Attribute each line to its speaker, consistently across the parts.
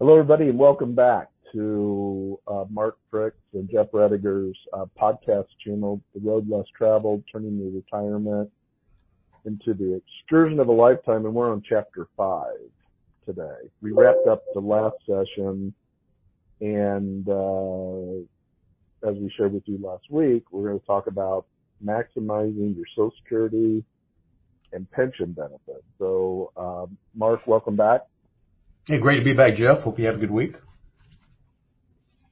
Speaker 1: Hello, everybody, and welcome back to uh, Mark Fricks and Jeff Rediger's uh, podcast channel, The Road Less Traveled, Turning Your Retirement into the Excursion of a Lifetime, and we're on chapter five today. We wrapped up the last session, and uh, as we shared with you last week, we're going to talk about maximizing your Social Security and pension benefits. So, uh, Mark, welcome back.
Speaker 2: Hey, great to be back, Jeff. Hope you had a good week.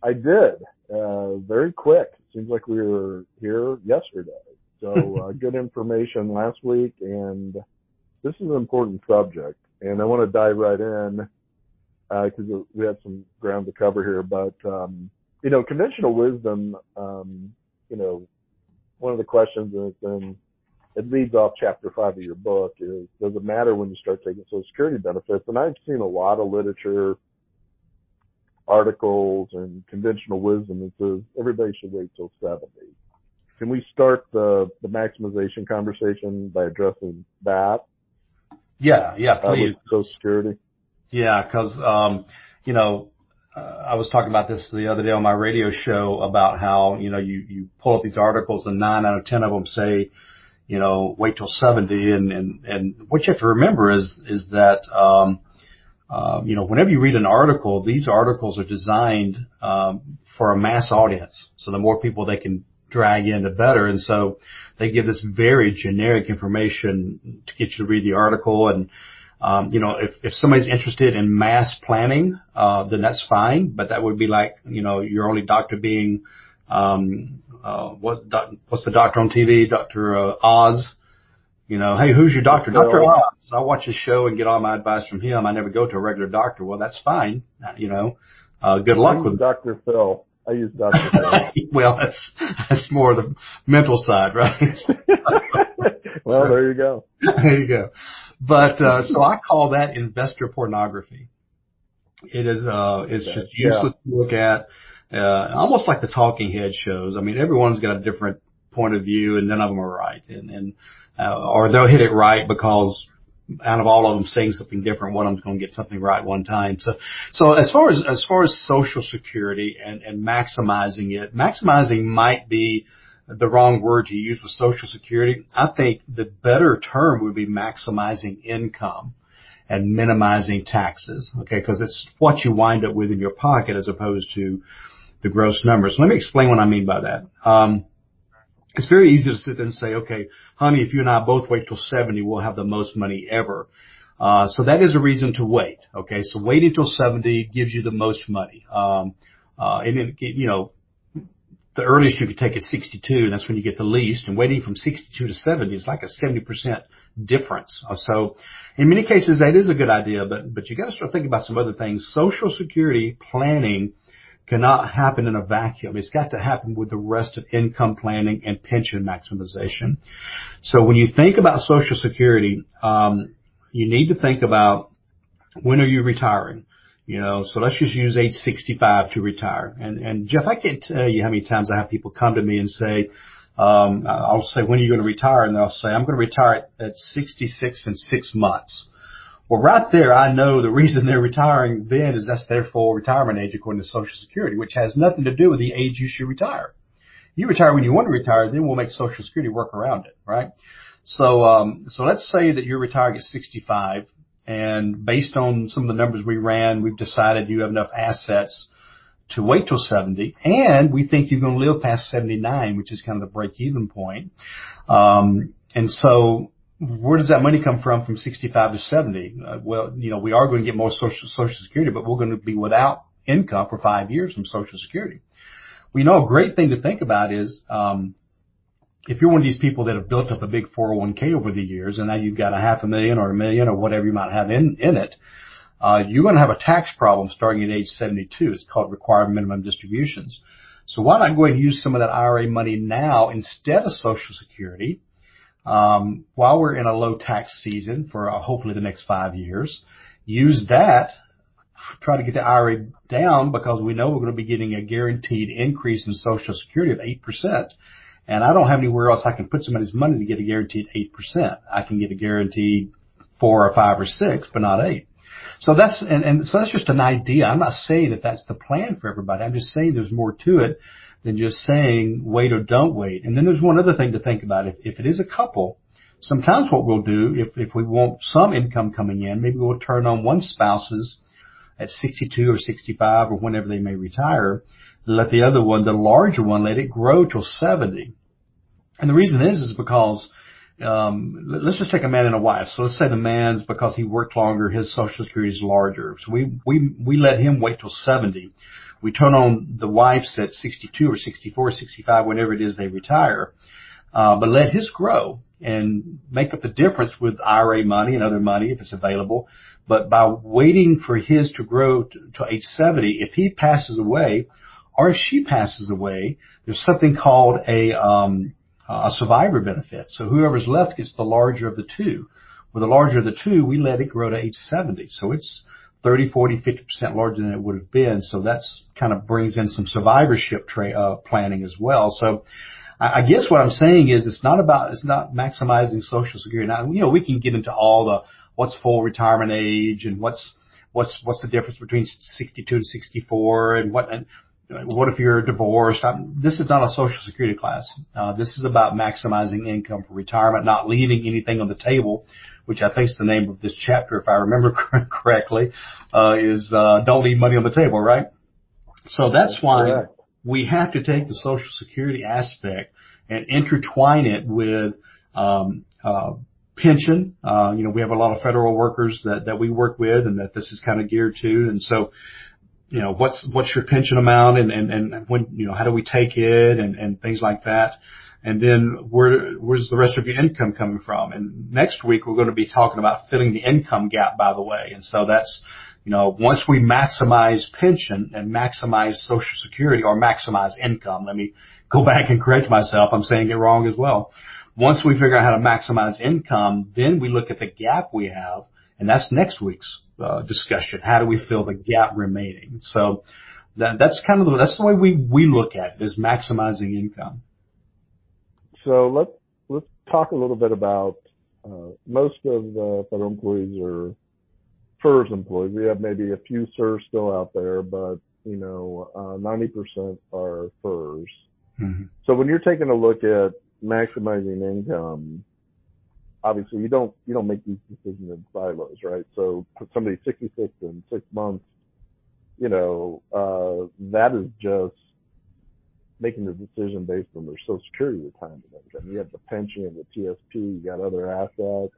Speaker 1: I did. Uh, very quick. Seems like we were here yesterday. So uh, good information last week, and this is an important subject, and I want to dive right in because uh, we have some ground to cover here. But um, you know, conventional wisdom. Um, you know, one of the questions that's been it leads off chapter five of your book is does it matter when you start taking social security benefits? And i've seen a lot of literature articles and conventional wisdom that says everybody should wait till 70 can we start the the maximization conversation by addressing that?
Speaker 2: Yeah yeah please.
Speaker 1: Uh, social security?
Speaker 2: Yeah because um you know uh, I was talking about this the other day on my radio show about how, you know, you, you pull up these articles and nine out of 10 of them say, you know, wait till 70. And, and, and what you have to remember is, is that, um, uh, you know, whenever you read an article, these articles are designed, um, for a mass audience. So the more people they can drag in, the better. And so they give this very generic information to get you to read the article. And, um, you know, if, if somebody's interested in mass planning, uh, then that's fine. But that would be like, you know, your only doctor being, um, uh, what, what's the doctor on TV? Dr. Uh, Oz. You know, hey, who's your doctor? Dr. Oz. I watch his show and get all my advice from him. I never go to a regular doctor. Well, that's fine. You know, uh, good luck with
Speaker 1: Dr. Phil. I use Dr. Phil.
Speaker 2: well, that's, that's more the mental side, right?
Speaker 1: well, there you go.
Speaker 2: There you go. But, uh, so I call that investor pornography. It is, uh, it's just useless yeah. to look at uh, almost like the talking head shows. I mean, everyone's got a different point of view and none of them are right. And, and, uh, or they'll hit it right because out of all of them saying something different, one of them's going to get something right one time. So, so as far as, as far as social security and, and maximizing it, maximizing might be the wrong word to use with social security. I think the better term would be maximizing income and minimizing taxes. Okay. Cause it's what you wind up with in your pocket as opposed to the gross numbers. Let me explain what I mean by that. Um, it's very easy to sit there and say, okay, honey, if you and I both wait till 70, we'll have the most money ever. Uh, so that is a reason to wait. Okay. So waiting till 70 gives you the most money. Um, uh, and it, you know, the earliest you could take is 62 and that's when you get the least and waiting from 62 to 70 is like a 70% difference. Uh, so in many cases that is a good idea, but, but you got to start thinking about some other things. Social security planning cannot happen in a vacuum. It's got to happen with the rest of income planning and pension maximization. So when you think about Social Security, um, you need to think about when are you retiring? You know, so let's just use age 65 to retire. And, and Jeff, I can't tell you how many times I have people come to me and say, um, I'll say, when are you going to retire? And they'll say, I'm going to retire at 66 in six months. Well, right there, I know the reason they're retiring then is that's their full retirement age according to Social Security, which has nothing to do with the age you should retire. You retire when you want to retire, then we'll make Social Security work around it, right? So, um, so let's say that you're retiring at 65 and based on some of the numbers we ran, we've decided you have enough assets to wait till 70 and we think you're going to live past 79, which is kind of the break even point. Um, and so where does that money come from from 65 to 70? Uh, well, you know, we are going to get more social, social security, but we're going to be without income for five years from social security. We know a great thing to think about is, um, if you're one of these people that have built up a big 401k over the years and now you've got a half a million or a million or whatever you might have in, in it, uh, you're going to have a tax problem starting at age 72. It's called required minimum distributions. So why not go ahead and use some of that IRA money now instead of social security? Um, while we're in a low tax season for uh, hopefully the next five years, use that, try to get the IRA down because we know we're going to be getting a guaranteed increase in Social Security of 8%. And I don't have anywhere else I can put somebody's money to get a guaranteed 8%. I can get a guaranteed four or five or six, but not eight. So that's, and, and so that's just an idea. I'm not saying that that's the plan for everybody. I'm just saying there's more to it than just saying wait or don't wait. And then there's one other thing to think about. If, if it is a couple, sometimes what we'll do, if, if we want some income coming in, maybe we'll turn on one spouse's at 62 or 65 or whenever they may retire, let the other one, the larger one, let it grow till 70. And the reason is, is because, um, let's just take a man and a wife. So let's say the man's because he worked longer, his social security is larger. So we, we, we let him wait till 70. We turn on the wife's at 62 or 64 65, whenever it is they retire. Uh, but let his grow and make up the difference with IRA money and other money if it's available. But by waiting for his to grow to, to age 70, if he passes away or if she passes away, there's something called a, um, a survivor benefit. So whoever's left gets the larger of the two. With the larger of the two, we let it grow to age 70. So it's 30, 40, 50% larger than it would have been. So that's kind of brings in some survivorship tra- uh, planning as well. So I, I guess what I'm saying is it's not about, it's not maximizing social security. Now, you know, we can get into all the, what's full retirement age and what's, what's, what's the difference between 62 and 64 and what, and what if you're divorced? I'm, this is not a social security class. Uh, this is about maximizing income for retirement, not leaving anything on the table, which I think is the name of this chapter, if I remember correctly, uh, is, uh, don't leave money on the table, right? So that's why we have to take the social security aspect and intertwine it with, um, uh, pension. Uh, you know, we have a lot of federal workers that, that we work with and that this is kind of geared to. And so, you know, what's, what's your pension amount and, and, and when, you know, how do we take it and, and things like that. And then where, where's the rest of your income coming from? And next week we're going to be talking about filling the income gap, by the way. And so that's, you know, once we maximize pension and maximize social security or maximize income, let me go back and correct myself. I'm saying it wrong as well. Once we figure out how to maximize income, then we look at the gap we have and that's next week's uh, discussion. How do we fill the gap remaining? So that, that's kind of the, that's the way we, we look at it is maximizing income.
Speaker 1: So let's, let's talk a little bit about, uh, most of the federal employees are FERS employees. We have maybe a few CSRS still out there, but you know, uh, 90% are FERS. Mm-hmm. So when you're taking a look at maximizing income, obviously you don't you don't make these decisions in silos, right? So somebody 66 in six months, you know, uh, that is just making the decision based on their Social Security retirement income. You have the pension, you have the TSP, you got other assets.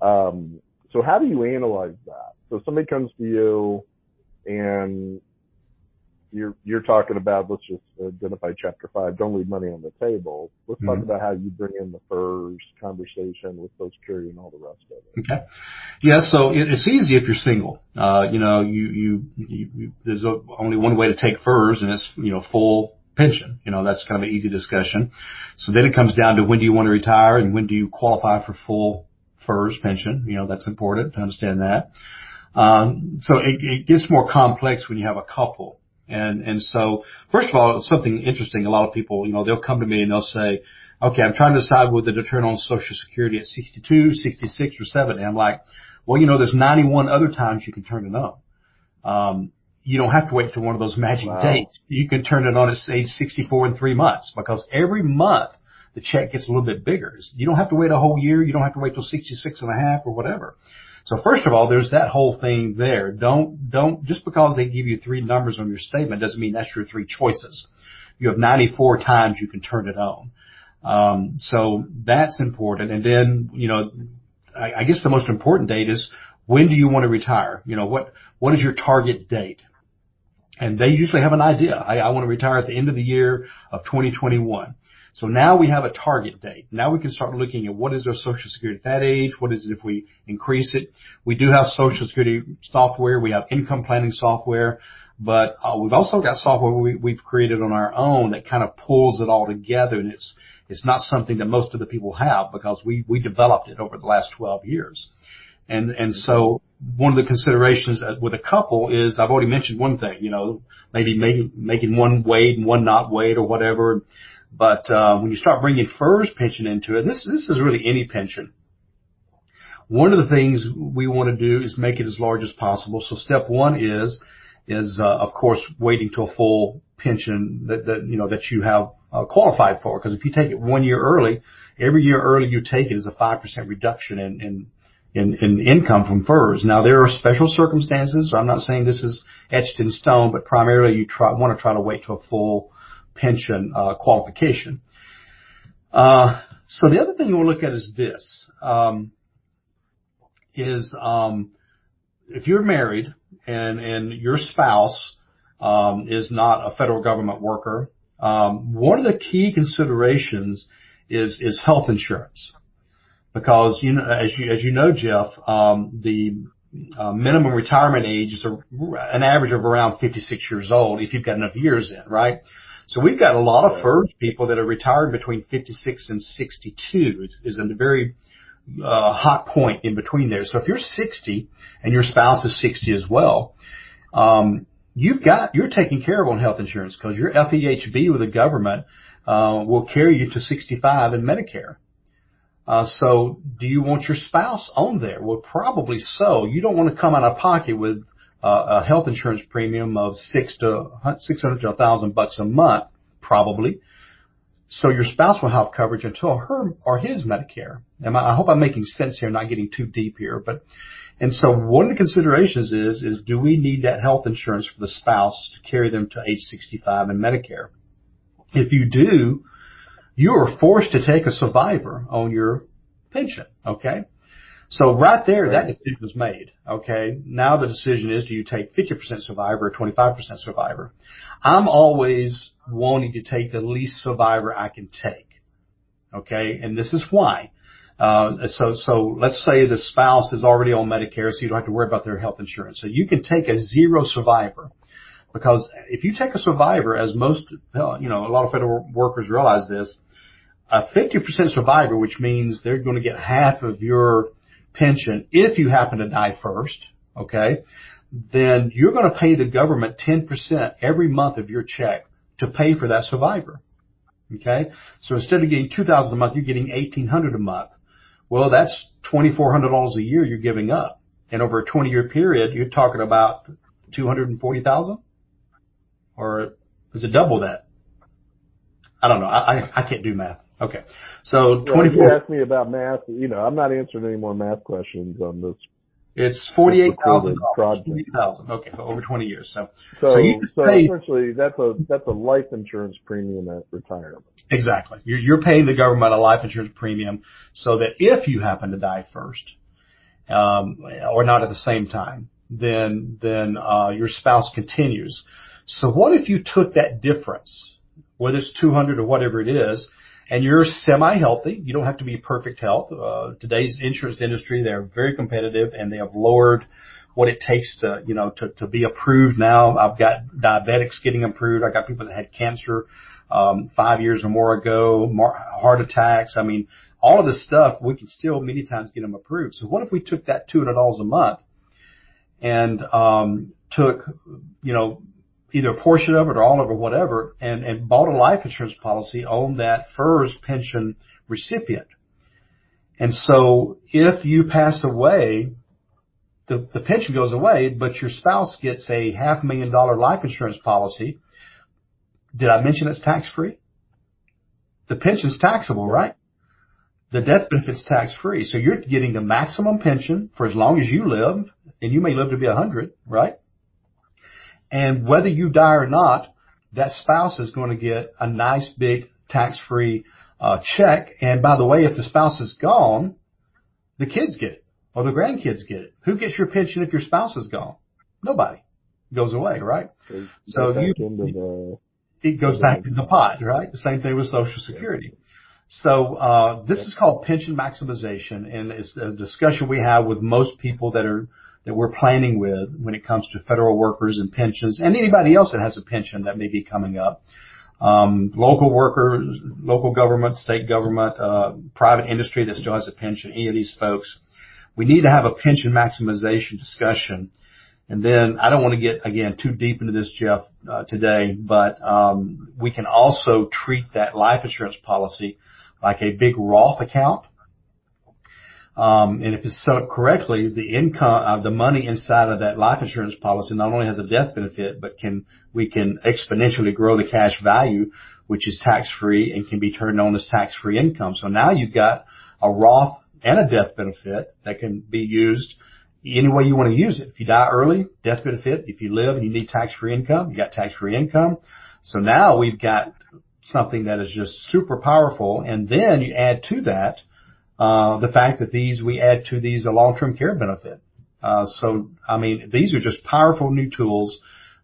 Speaker 1: Um, so how do you analyze that? So somebody comes to you and you're you're talking about let's just identify chapter five. Don't leave money on the table. Let's mm-hmm. talk about how you bring in the FERS conversation with Social Security and all the rest of it.
Speaker 2: Okay. Yeah. So it's easy if you're single. Uh, you know, you you, you, you there's a, only one way to take FERS, and it's you know full pension. You know, that's kind of an easy discussion. So then it comes down to when do you want to retire and when do you qualify for full FERS pension. You know, that's important to understand that. Um, so it, it gets more complex when you have a couple. And, and so, first of all, it's something interesting. A lot of people, you know, they'll come to me and they'll say, okay, I'm trying to decide whether to turn on social security at 62, 66 or 70. I'm like, well, you know, there's 91 other times you can turn it on. Um, you don't have to wait for one of those magic wow. dates. You can turn it on at age 64 in three months because every month the check gets a little bit bigger. You don't have to wait a whole year. You don't have to wait till 66 and a half or whatever. So first of all, there's that whole thing there. Don't, don't, just because they give you three numbers on your statement doesn't mean that's your three choices. You have 94 times you can turn it on. Um, so that's important. And then, you know, I, I guess the most important date is when do you want to retire? You know, what, what is your target date? And they usually have an idea. I, I want to retire at the end of the year of 2021. So now we have a target date. Now we can start looking at what is our social security at that age? What is it if we increase it? We do have social security software. We have income planning software, but uh, we've also got software we, we've created on our own that kind of pulls it all together and it's, it's not something that most of the people have because we, we developed it over the last 12 years. And, and so one of the considerations with a couple is I've already mentioned one thing, you know, maybe making, making one wait and one not wait or whatever. But uh, when you start bringing FERS pension into it, this this is really any pension. One of the things we want to do is make it as large as possible. So step one is, is, uh, of course, waiting to a full pension that, that, you know, that you have uh, qualified for. Because if you take it one year early, every year early you take it is a 5% reduction in, in, in, in income from FERS. Now there are special circumstances. So I'm not saying this is etched in stone, but primarily you try, want to try to wait to a full pension, uh, qualification. Uh, so the other thing you want to look at is this, um, is, um, if you're married and, and your spouse, um, is not a federal government worker, um, one of the key considerations is, is health insurance. Because, you know, as you, as you know, Jeff, um, the uh, minimum retirement age is a, an average of around 56 years old if you've got enough years in, right? So we've got a lot of FERS people that are retired between 56 and 62 is a very uh, hot point in between there. So if you're 60 and your spouse is 60 as well, um, you've got you're taken care of on health insurance because your FEHB with the government uh, will carry you to 65 in Medicare. Uh, so do you want your spouse on there? Well, probably so. You don't want to come out of pocket with uh, a health insurance premium of six to six hundred to a thousand bucks a month, probably. So your spouse will have coverage until her or his Medicare. And I hope I'm making sense here, not getting too deep here, but and so one of the considerations is is do we need that health insurance for the spouse to carry them to age 65 and Medicare? If you do, you are forced to take a survivor on your pension. Okay. So right there, that decision was made. Okay. Now the decision is, do you take 50% survivor or 25% survivor? I'm always wanting to take the least survivor I can take. Okay. And this is why. Uh, so, so let's say the spouse is already on Medicare, so you don't have to worry about their health insurance. So you can take a zero survivor because if you take a survivor, as most, you know, a lot of federal workers realize this, a 50% survivor, which means they're going to get half of your pension if you happen to die first, okay, then you're going to pay the government 10% every month of your check to pay for that survivor. Okay? So instead of getting 2000 a month, you're getting 1800 a month. Well, that's $2,400 a year you're giving up. And over a 20 year period, you're talking about 240,000 or is it double that? I don't know. I, I, I can't do math. Okay. So 24.
Speaker 1: Well, you asked me about math. You know, I'm not answering any more math questions on this.
Speaker 2: It's forty-eight thousand. Thousand. Okay, over twenty years. So,
Speaker 1: so, so, so pay, essentially, that's a that's a life insurance premium at retirement.
Speaker 2: Exactly. You're you're paying the government a life insurance premium so that if you happen to die first, um, or not at the same time, then then uh, your spouse continues. So what if you took that difference, whether it's two hundred or whatever it is, and you're semi-healthy. You don't have to be perfect health. Uh, today's insurance industry, they're very competitive and they have lowered what it takes to, you know, to, to be approved now. I've got diabetics getting approved. I got people that had cancer, um, five years or more ago, more heart attacks. I mean, all of this stuff, we can still many times get them approved. So what if we took that $200 a month and, um, took, you know, either a portion of it or all of it or whatever and, and bought a life insurance policy on that FERS pension recipient. And so if you pass away, the, the pension goes away, but your spouse gets a half million dollar life insurance policy. Did I mention it's tax free? The pension's taxable, right? The death benefit's tax free. So you're getting the maximum pension for as long as you live, and you may live to be a hundred, right? And whether you die or not, that spouse is going to get a nice big tax-free uh, check. And by the way, if the spouse is gone, the kids get it or the grandkids get it. Who gets your pension if your spouse is gone? Nobody. It goes away, right?
Speaker 1: So, the,
Speaker 2: it goes back to the pot, right? The same thing with Social Security. So uh, this is called pension maximization, and it's a discussion we have with most people that are that we're planning with when it comes to federal workers and pensions and anybody else that has a pension that may be coming up. Um, local workers, local government, state government, uh, private industry that still has a pension, any of these folks. We need to have a pension maximization discussion. And then I don't want to get again too deep into this, Jeff, uh, today, but um, we can also treat that life insurance policy like a big Roth account Um, and if it's set up correctly, the income, uh, the money inside of that life insurance policy not only has a death benefit, but can, we can exponentially grow the cash value, which is tax free and can be turned on as tax free income. So now you've got a Roth and a death benefit that can be used any way you want to use it. If you die early, death benefit. If you live and you need tax free income, you got tax free income. So now we've got something that is just super powerful. And then you add to that, the fact that these, we add to these a long-term care benefit. Uh, so, I mean, these are just powerful new tools.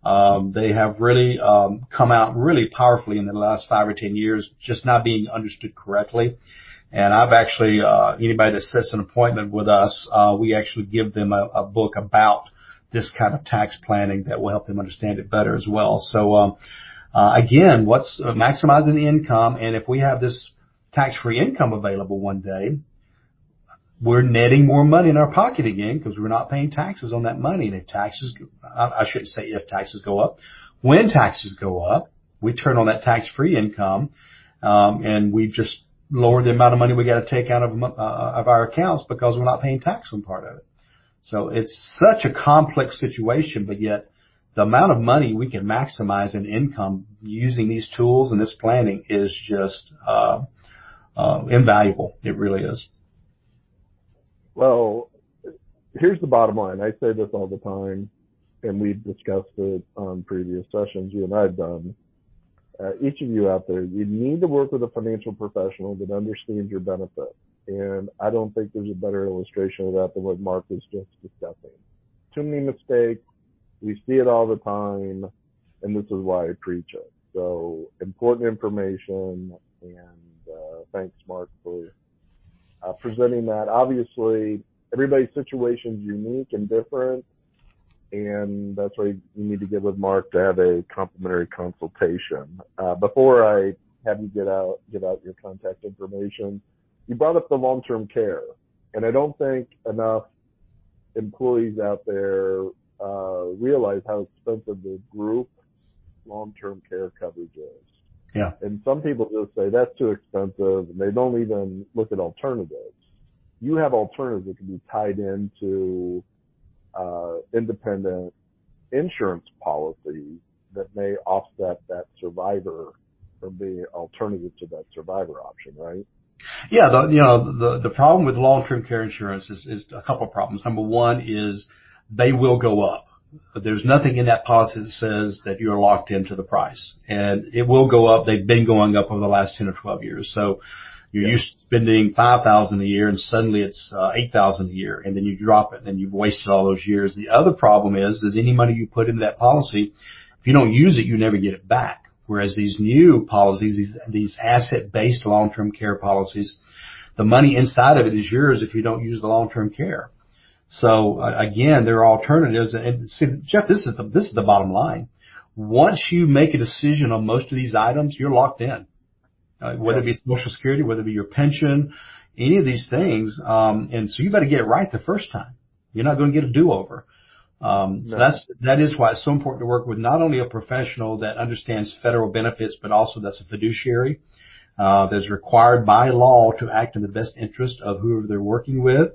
Speaker 2: Um, they have really, um, come out really powerfully in the last five or ten years, just not being understood correctly. And I've actually, uh, anybody that sets an appointment with us, uh, we actually give them a, book about this kind of tax planning that will help them understand it better as well. So, um, uh, again, what's uh, maximizing the income, and if we have this tax-free income available one day, we're netting more money in our pocket again because we're not paying taxes on that money. And if taxes, I shouldn't say if taxes go up, when taxes go up, we turn on that tax-free income, um, and we just lower the amount of money we got to take out of, uh, of our accounts because we're not paying tax on part of it. So it's such a complex situation, but yet the amount of money we can maximize in income using these tools and this planning is just uh, uh, invaluable. It really is.
Speaker 1: Well, here's the bottom line. I say this all the time, and we've discussed it on previous sessions you and I have done. Uh, each of you out there, you need to work with a financial professional that understands your benefit. And I don't think there's a better illustration of that than what Mark was just discussing. Too many mistakes, we see it all the time, and this is why I preach it. So important information, and thanks, Mark, for uh, presenting that. Obviously, everybody's situation is unique and different, and that's why you need to get with Mark to have a complimentary consultation. Uh, before I have you get out get out your contact information, you brought up the long-term care, and I don't think enough employees out there uh, realize how expensive the group long-term care coverage is.
Speaker 2: Yeah.
Speaker 1: And some people just say that's too expensive and they don't even look at alternatives. You have alternatives that can be tied into, uh, independent insurance policies that may offset that survivor from being alternative to that survivor option, right?
Speaker 2: Yeah, the, you know, the, the problem with long-term care insurance is, is a couple of problems. Number one is they will go up. There's nothing in that policy that says that you're locked into the price and it will go up. They've been going up over the last 10 or 12 years. So you're used to spending 5,000 a year and suddenly it's uh, 8,000 a year and then you drop it and you've wasted all those years. The other problem is, is any money you put into that policy, if you don't use it, you never get it back. Whereas these new policies, these, these asset-based long-term care policies, the money inside of it is yours if you don't use the long-term care. So uh, again, there are alternatives. And see, Jeff, this is the, this is the bottom line. Once you make a decision on most of these items, you're locked in. Uh, whether it be Social Security, whether it be your pension, any of these things. Um, and so you better get it right the first time. You're not going to get a do-over. Um, no. so that's, that is why it's so important to work with not only a professional that understands federal benefits, but also that's a fiduciary, uh, that's required by law to act in the best interest of whoever they're working with.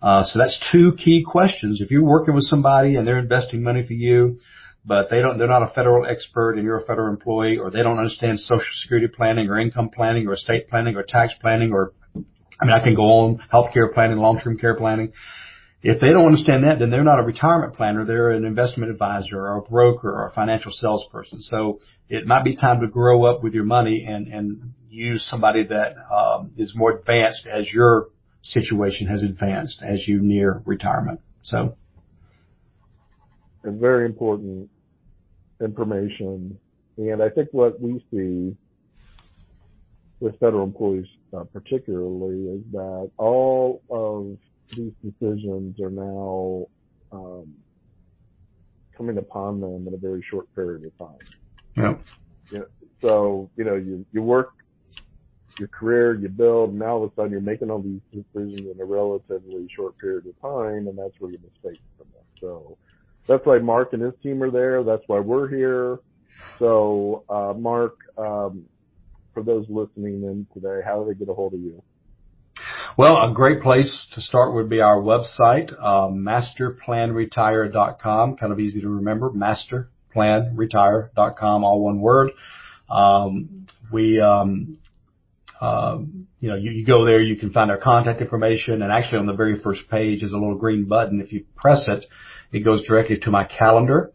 Speaker 2: Uh, so that's two key questions. If you're working with somebody and they're investing money for you, but they don't, they're not a federal expert and you're a federal employee or they don't understand social security planning or income planning or estate planning or tax planning or, I mean, I can go on healthcare planning, long-term care planning. If they don't understand that, then they're not a retirement planner. They're an investment advisor or a broker or a financial salesperson. So it might be time to grow up with your money and, and use somebody that um, is more advanced as your situation has advanced as you near retirement. So.
Speaker 1: It's very important information. And I think what we see with federal employees uh, particularly is that all of these decisions are now um, coming upon them in a very short period of time.
Speaker 2: Yeah.
Speaker 1: yeah. So, you know, you, you work your career, you build, and now all of a sudden you're making all these decisions in a relatively short period of time, and that's where the mistakes come in. So that's why Mark and his team are there. That's why we're here. So, uh, Mark, um, for those listening in today, how do they get a hold of you?
Speaker 2: Well, a great place to start would be our website, uh, masterplanretire.com. Kind of easy to remember. Masterplanretire.com, all one word. Um, we, um, you know, you, go there, you can find our contact information, and actually on the very first page is a little green button. If you press it, it goes directly to my calendar.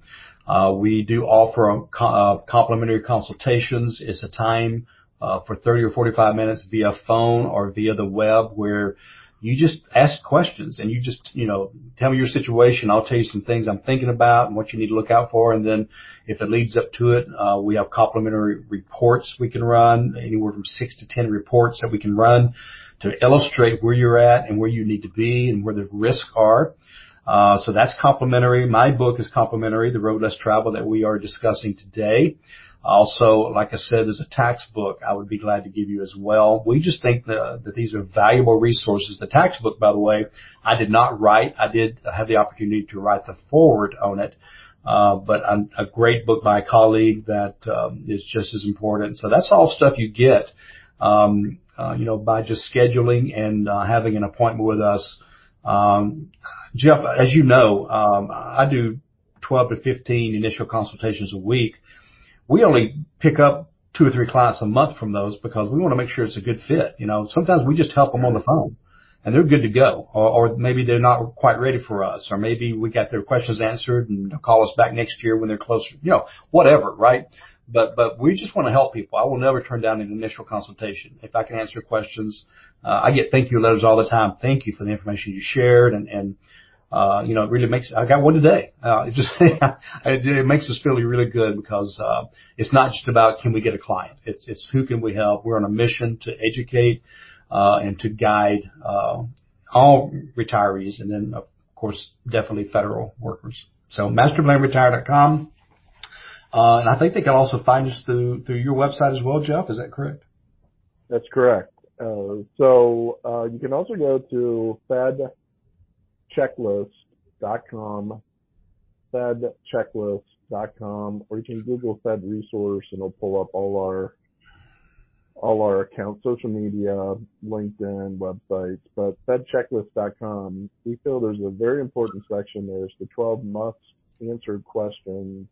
Speaker 2: Uh, we do offer a, uh, complimentary consultations. It's a time uh, for 30 or 45 minutes via phone or via the web where you just ask questions and you just, you know, tell me your situation. I'll tell you some things I'm thinking about and what you need to look out for. And then if it leads up to it, uh, we have complimentary reports we can run, anywhere from six to 10 reports that we can run to illustrate where you're at and where you need to be and where the risks are. Uh, so that's complimentary. My book is complimentary, The Road Less Travel that we are discussing today. Also, like I said, there's a tax book I would be glad to give you as well. We just think that, that these are valuable resources. The tax book, by the way, I did not write. I did have the opportunity to write the forward on it. Uh, but a, a great book by a colleague that um, is just as important. So that's all stuff you get, um, uh, you know, by just scheduling and uh, having an appointment with us. Um, Jeff, as you know, um, I do 12 to 15 initial consultations a week we only pick up two or three clients a month from those because we want to make sure it's a good fit. You know, sometimes we just help them on the phone and they're good to go or, or maybe they're not quite ready for us or maybe we got their questions answered and they'll call us back next year when they're closer, you know, whatever, right? But, but we just want to help people. I will never turn down an initial consultation. If I can answer questions, uh, I get thank you letters all the time. Thank you for the information you shared and, and, you know, it really makes, I got one today. Uh, it just, it, makes us feel really good because, uh, it's not just about can we get a client. It's, it's who can we help. We're on a mission to educate, uh, and to guide, uh, all retirees and then of course definitely federal workers. So masterplanretire.com. Uh, and I think they can also find us through, through your website as well, Jeff. Is that correct?
Speaker 1: That's correct. Uh, so, uh, you can also go to Fed checklist.com, fedchecklist.com, or you can Google Fed Resource and it'll pull up all our all our accounts, social media, LinkedIn, websites, but fedchecklist.com, we feel there's a very important section. There's the 12 must answered questions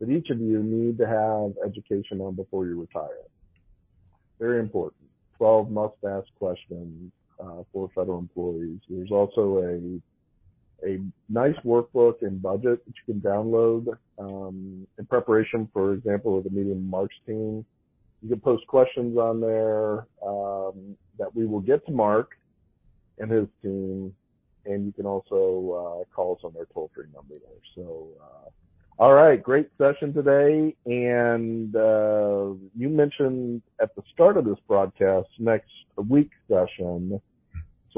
Speaker 1: that each of you need to have education on before you retire. Very important. 12 must ask questions for federal employees. There's also a a nice workbook and budget that you can download um, in preparation, for example, with the Medium Marks team. You can post questions on there um, that we will get to Mark and his team, and you can also uh, call us on their toll-free number there. So, uh, all right, great session today. And uh, you mentioned at the start of this broadcast next week session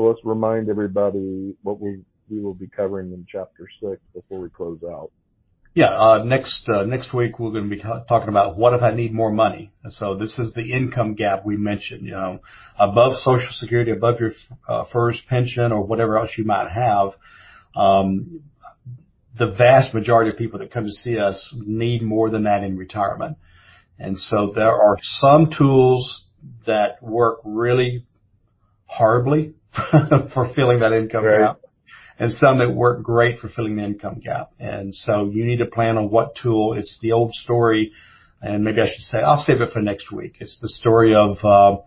Speaker 1: so let's remind everybody what we we will be covering in chapter six before we close out.
Speaker 2: Yeah, uh, next uh, next week we're going to be talking about what if I need more money. So this is the income gap we mentioned. You know, above Social Security, above your uh, FERS pension or whatever else you might have. Um, the vast majority of people that come to see us need more than that in retirement. And so there are some tools that work really horribly for filling that income right. gap and some that work great for filling the income gap. And so you need to plan on what tool. It's the old story, and maybe I should say I'll save it for next week. It's the story of uh,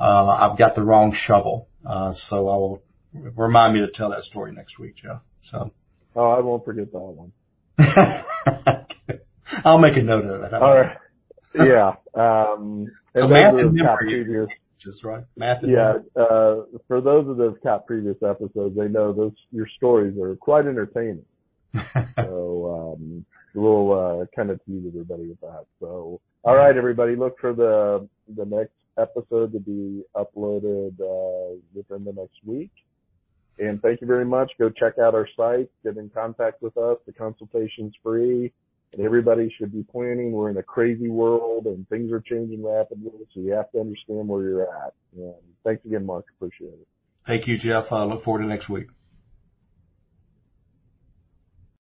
Speaker 2: uh, I've got the wrong shovel. Uh, so I will remind me to tell that story next week, Joe. So.
Speaker 1: Oh, I won't forget that one.
Speaker 2: I'll make a note of it.
Speaker 1: All right. Yeah. Um,
Speaker 2: so math and memory. Just right? Math.
Speaker 1: yeah. Uh, for those of those caught previous episodes, they know those your stories are quite entertaining. so um, we'll uh, kind of tease everybody with that. So all right, everybody, look for the the next episode to be uploaded uh, within the next week. And thank you very much. Go check out our site. Get in contact with us. The consultation's free and everybody should be planning. We're in a crazy world and things are changing rapidly, so you have to understand where you're at. And thanks again, Mark. Appreciate it.
Speaker 2: Thank you, Jeff. I look forward to next week.